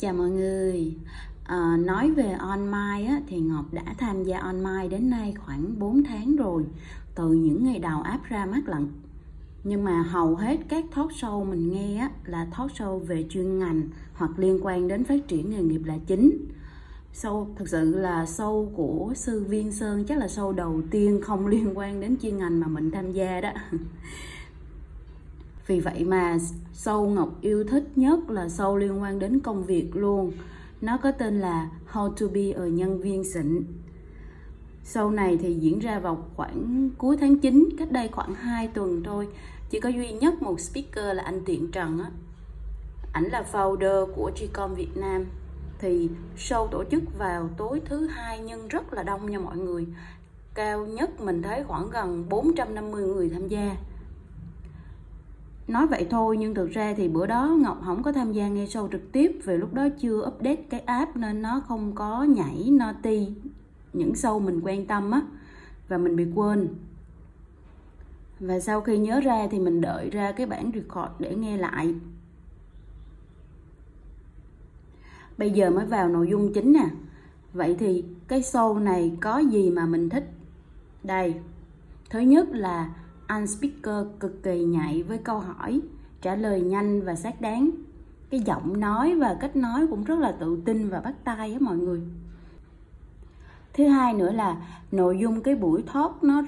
Chào mọi người. À, nói về online á, thì Ngọc đã tham gia online đến nay khoảng 4 tháng rồi. Từ những ngày đầu áp ra mắt lận. Nhưng mà hầu hết các talk show mình nghe á, là talk show về chuyên ngành hoặc liên quan đến phát triển nghề nghiệp là chính. Show thực sự là show của sư Viên Sơn chắc là show đầu tiên không liên quan đến chuyên ngành mà mình tham gia đó vì vậy mà sâu ngọc yêu thích nhất là sâu liên quan đến công việc luôn. Nó có tên là how to be a nhân viên xịn. Show này thì diễn ra vào khoảng cuối tháng 9 cách đây khoảng 2 tuần thôi. Chỉ có duy nhất một speaker là anh Tiện Trần á. Ảnh là founder của Gcom Việt Nam. Thì show tổ chức vào tối thứ hai nhưng rất là đông nha mọi người. Cao nhất mình thấy khoảng gần 450 người tham gia nói vậy thôi, nhưng thực ra thì bữa đó ngọc không có tham gia nghe show trực tiếp, vì lúc đó chưa update cái app nên nó không có nhảy noti những show mình quan tâm á, và mình bị quên. Và sau khi nhớ ra thì mình đợi ra cái bản record để nghe lại. Bây giờ mới vào nội dung chính nè. Vậy thì cái show này có gì mà mình thích? Đây, thứ nhất là anh speaker cực kỳ nhạy với câu hỏi, trả lời nhanh và xác đáng. Cái giọng nói và cách nói cũng rất là tự tin và bắt tay á mọi người. Thứ hai nữa là nội dung cái buổi talk nó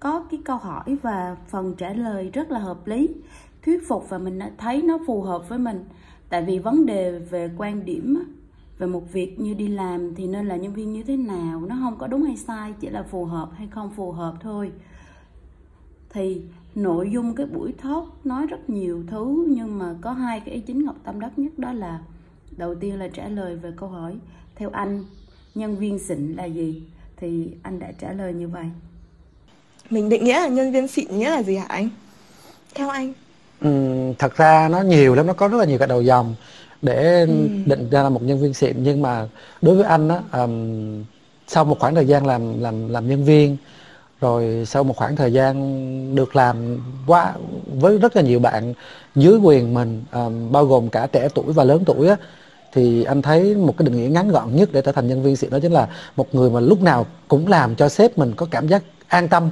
có cái câu hỏi và phần trả lời rất là hợp lý, thuyết phục và mình thấy nó phù hợp với mình. Tại vì vấn đề về quan điểm về một việc như đi làm thì nên là nhân viên như thế nào, nó không có đúng hay sai, chỉ là phù hợp hay không phù hợp thôi thì nội dung cái buổi talk nói rất nhiều thứ nhưng mà có hai cái ý chính ngọc tâm đắc nhất đó là đầu tiên là trả lời về câu hỏi theo anh nhân viên xịn là gì? Thì anh đã trả lời như vậy. Mình định nghĩa là nhân viên xịn nghĩa là gì hả anh? Theo anh. Ừ, thật ra nó nhiều lắm nó có rất là nhiều cái đầu dòng để ừ. định ra là một nhân viên xịn. Nhưng mà đối với anh á um, sau một khoảng thời gian làm làm làm nhân viên rồi sau một khoảng thời gian được làm quá với rất là nhiều bạn dưới quyền mình um, bao gồm cả trẻ tuổi và lớn tuổi á thì anh thấy một cái định nghĩa ngắn gọn nhất để trở thành nhân viên xịn đó chính là một người mà lúc nào cũng làm cho sếp mình có cảm giác an tâm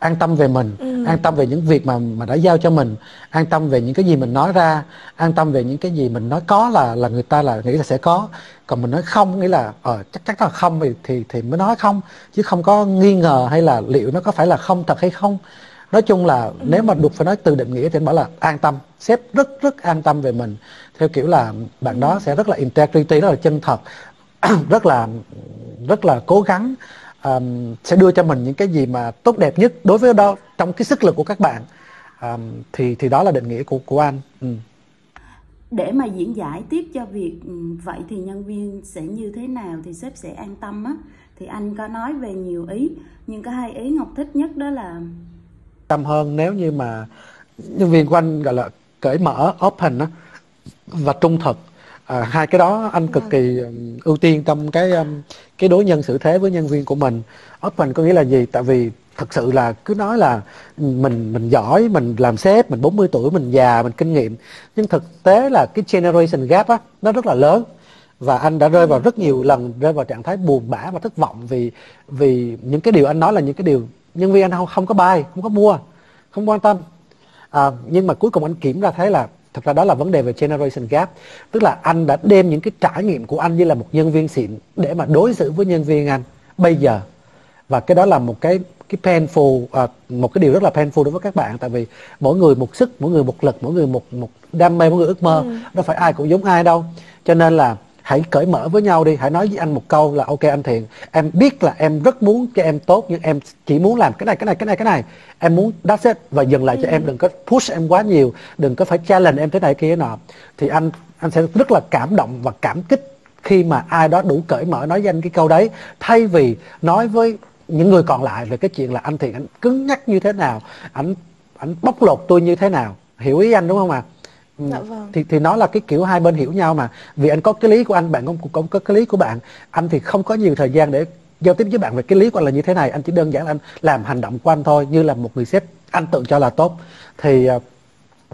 an tâm về mình ừ. an tâm về những việc mà mà đã giao cho mình an tâm về những cái gì mình nói ra an tâm về những cái gì mình nói có là là người ta là nghĩ là sẽ có còn mình nói không nghĩa là ờ chắc chắc là không thì thì thì mới nói không chứ không có nghi ngờ hay là liệu nó có phải là không thật hay không nói chung là ừ. nếu mà được phải nói từ định nghĩa thì anh bảo là an tâm sếp rất rất an tâm về mình theo kiểu là bạn ừ. đó sẽ rất là integrity rất là chân thật rất là rất là cố gắng um, sẽ đưa cho mình những cái gì mà tốt đẹp nhất đối với đó trong cái sức lực của các bạn. Um, thì thì đó là định nghĩa của của anh. Ừ. để mà diễn giải tiếp cho việc ừ, vậy thì nhân viên sẽ như thế nào thì sếp sẽ an tâm á. Thì anh có nói về nhiều ý nhưng có hai ý ngọc thích nhất đó là tâm hơn nếu như mà nhân viên của anh gọi là cởi mở open á và trung thực à, hai cái đó anh cực kỳ ưu tiên trong cái cái đối nhân xử thế với nhân viên của mình. Open có nghĩa là gì? Tại vì thật sự là cứ nói là mình mình giỏi mình làm sếp mình 40 tuổi mình già mình kinh nghiệm. Nhưng thực tế là cái generation gap á nó rất là lớn. Và anh đã rơi vào rất nhiều lần rơi vào trạng thái buồn bã và thất vọng vì vì những cái điều anh nói là những cái điều nhân viên anh không không có buy không có mua không quan tâm. À, nhưng mà cuối cùng anh kiểm ra thấy là thật ra đó là vấn đề về generation gap. Tức là anh đã đem những cái trải nghiệm của anh như là một nhân viên xịn để mà đối xử với nhân viên anh bây giờ. Và cái đó là một cái cái painful à, một cái điều rất là painful đối với các bạn. Tại vì mỗi người một sức mỗi người một lực mỗi người một một đam mê mỗi người ước mơ. Ừ. đâu phải ai cũng giống ai đâu. Cho nên là hãy cởi mở với nhau đi. Hãy nói với anh một câu là ok anh thiện em biết là em rất muốn cho em tốt nhưng em chỉ muốn làm cái này cái này cái này cái này. Em muốn that's it. Và dừng lại ừ. cho em đừng có push em quá nhiều. Đừng có phải challenge em thế này kia nọ. Thì anh anh sẽ rất là cảm động và cảm kích khi mà ai đó đủ cởi mở nói với anh cái câu đấy. Thay vì nói với những người còn lại về cái chuyện là anh thiện anh cứng nhắc như thế nào? Anh anh bóc lột tôi như thế nào? Hiểu ý anh đúng không ạ? à? Dạ vâng. thì thì nó là cái kiểu hai bên hiểu nhau mà. Vì anh có cái lý của anh bạn cũng cũng có cái lý của bạn. Anh thì không có nhiều thời gian để giao tiếp với bạn về cái lý của anh là như thế này. Anh chỉ đơn giản là anh làm hành động của anh thôi như là một người sếp. Anh tự cho là tốt. Thì uh,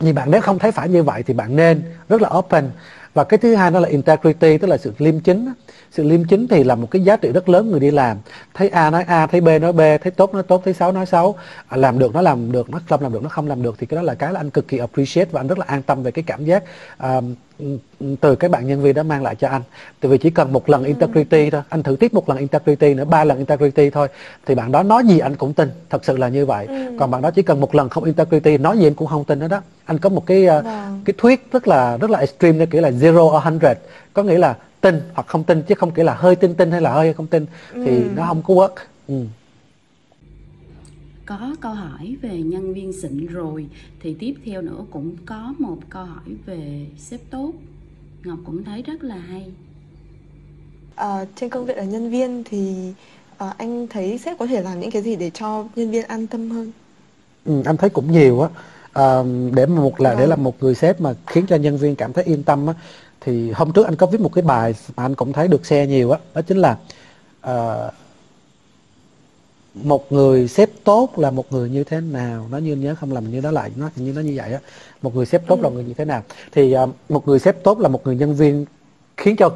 như bạn nếu không thấy phải như vậy thì bạn nên rất là open và cái thứ hai đó là integrity tức là sự liêm chính sự liêm chính thì là một cái giá trị rất lớn người đi làm. Thấy a nói a thấy b nói b thấy tốt nói tốt thấy xấu nói xấu. À, làm được nó làm được nó không làm được nó không làm được thì cái đó là cái là anh cực kỳ appreciate và anh rất là an tâm về cái cảm giác um, từ cái bạn nhân viên đó mang lại cho anh tại vì chỉ cần một lần ừ. integrity thôi anh thử tiếp một lần integrity nữa ba lần integrity thôi thì bạn đó nói gì anh cũng tin thật sự là như vậy ừ. còn bạn đó chỉ cần một lần không integrity nói gì anh cũng không tin nữa đó anh có một cái uh, wow. cái thuyết rất là rất là extreme như kiểu là zero or hundred có nghĩa là tin hoặc không tin chứ không nghĩa là hơi tin tin hay là hơi không tin thì ừ. nó không có work ừ. Có câu hỏi về nhân viên xịn rồi thì tiếp theo nữa cũng có một câu hỏi về sếp tốt. Ngọc cũng thấy rất là hay. À, trên công việc là nhân viên thì à, anh thấy sếp có thể làm những cái gì để cho nhân viên an tâm hơn? Ừ, anh thấy cũng nhiều á. À, để mà một là để vâng. là một người sếp mà khiến cho nhân viên cảm thấy yên tâm á thì hôm trước anh có viết một cái bài mà anh cũng thấy được share nhiều á đó, đó chính là uh, một người sếp tốt là một người như thế nào? Nó như nhớ không làm như đó lại nó như nó như vậy á. Một người sếp tốt ừ. là người như thế nào? Thì uh, một người sếp tốt là một người nhân viên khiến cho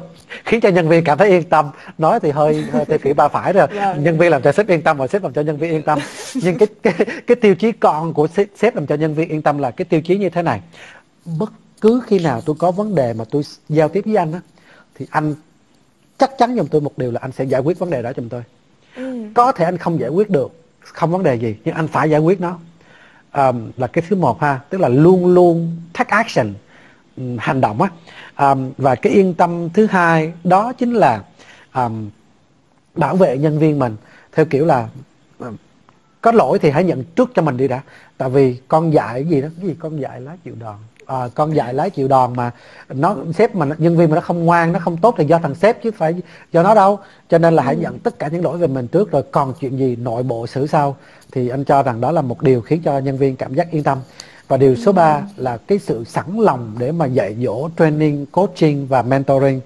khiến cho nhân viên cảm thấy yên tâm. Nói thì hơi, hơi theo kiểu ba phải rồi. Yeah. Nhân viên làm cho sếp yên tâm và sếp làm cho nhân viên yên tâm. Nhưng cái cái cái tiêu chí con của sếp, sếp làm cho nhân viên yên tâm là cái tiêu chí như thế này. Bất cứ khi nào tôi có vấn đề mà tôi giao tiếp với anh á thì anh chắc chắn giùm tôi một điều là anh sẽ giải quyết vấn đề đó giùm tôi ừ. có thể anh không giải quyết được không vấn đề gì nhưng anh phải giải quyết nó. Um, là cái thứ một ha tức là luôn luôn take action um, hành động á. Um, và cái yên tâm thứ hai đó chính là um, bảo vệ nhân viên mình. Theo kiểu là um, có lỗi thì hãy nhận trước cho mình đi đã. Tại vì con dạy gì đó cái gì con dạy lá chịu đòn à, con dạy lái chịu đòn mà nó sếp mà nhân viên mà nó không ngoan nó không tốt thì do thằng sếp chứ phải do nó đâu cho nên là hãy ừ. nhận tất cả những lỗi về mình trước rồi còn chuyện gì nội bộ xử sau thì anh cho rằng đó là một điều khiến cho nhân viên cảm giác yên tâm và điều số 3 ừ. là cái sự sẵn lòng để mà dạy dỗ training coaching và mentoring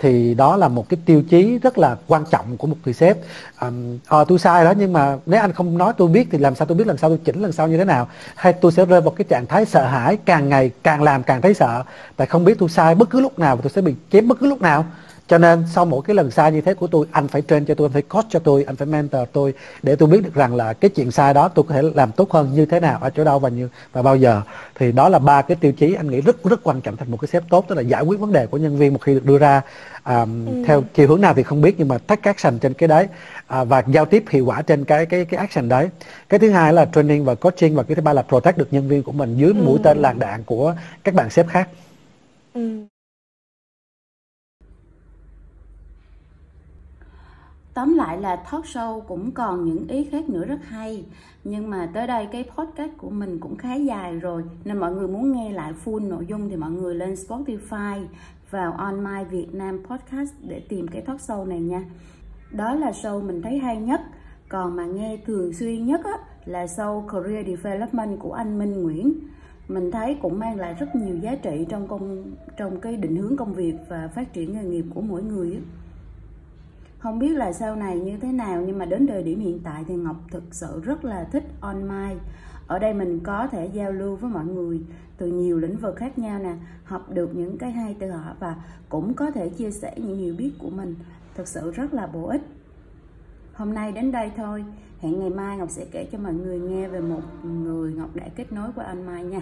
thì đó là một cái tiêu chí rất là quan trọng của một người sếp. Um, à, tôi sai đó nhưng mà nếu anh không nói tôi biết thì làm sao tôi biết lần sau tôi chỉnh lần sau như thế nào? Hay tôi sẽ rơi vào cái trạng thái sợ hãi càng ngày càng làm càng thấy sợ. Tại không biết tôi sai bất cứ lúc nào và tôi sẽ bị chém bất cứ lúc nào cho nên sau mỗi cái lần sai như thế của tôi anh phải train cho tôi anh phải coach cho tôi anh phải mentor tôi để tôi biết được rằng là cái chuyện sai đó tôi có thể làm tốt hơn như thế nào ở chỗ đâu và như và bao giờ thì đó là ba cái tiêu chí anh nghĩ rất rất quan trọng thành một cái sếp tốt tức là giải quyết vấn đề của nhân viên một khi được đưa ra um, ừ. theo chiều hướng nào thì không biết nhưng mà take action trên cái đấy uh, và giao tiếp hiệu quả trên cái cái cái action đấy cái thứ hai là training và coaching và cái thứ ba là protect được nhân viên của mình dưới ừ. mũi tên làn đạn của các bạn sếp khác ừ. Tóm lại là talk show cũng còn những ý khác nữa rất hay. Nhưng mà tới đây cái podcast của mình cũng khá dài rồi nên mọi người muốn nghe lại full nội dung thì mọi người lên Spotify vào On My Việt Nam Podcast để tìm cái talk show này nha. Đó là show mình thấy hay nhất. Còn mà nghe thường xuyên nhất á, là show Career Development của anh Minh Nguyễn. Mình thấy cũng mang lại rất nhiều giá trị trong công trong cái định hướng công việc và phát triển nghề nghiệp của mỗi người ấy không biết là sau này như thế nào, nhưng mà đến thời điểm hiện tại thì ngọc thực sự rất là thích online ở đây mình có thể giao lưu với mọi người từ nhiều lĩnh vực khác nhau nè, học được những cái hay từ họ và cũng có thể chia sẻ những hiểu biết của mình. Thực sự rất là bổ ích. Hôm nay đến đây thôi. Hẹn ngày mai ngọc sẽ kể cho mọi người nghe về một người ngọc đã kết nối qua anh mai nha.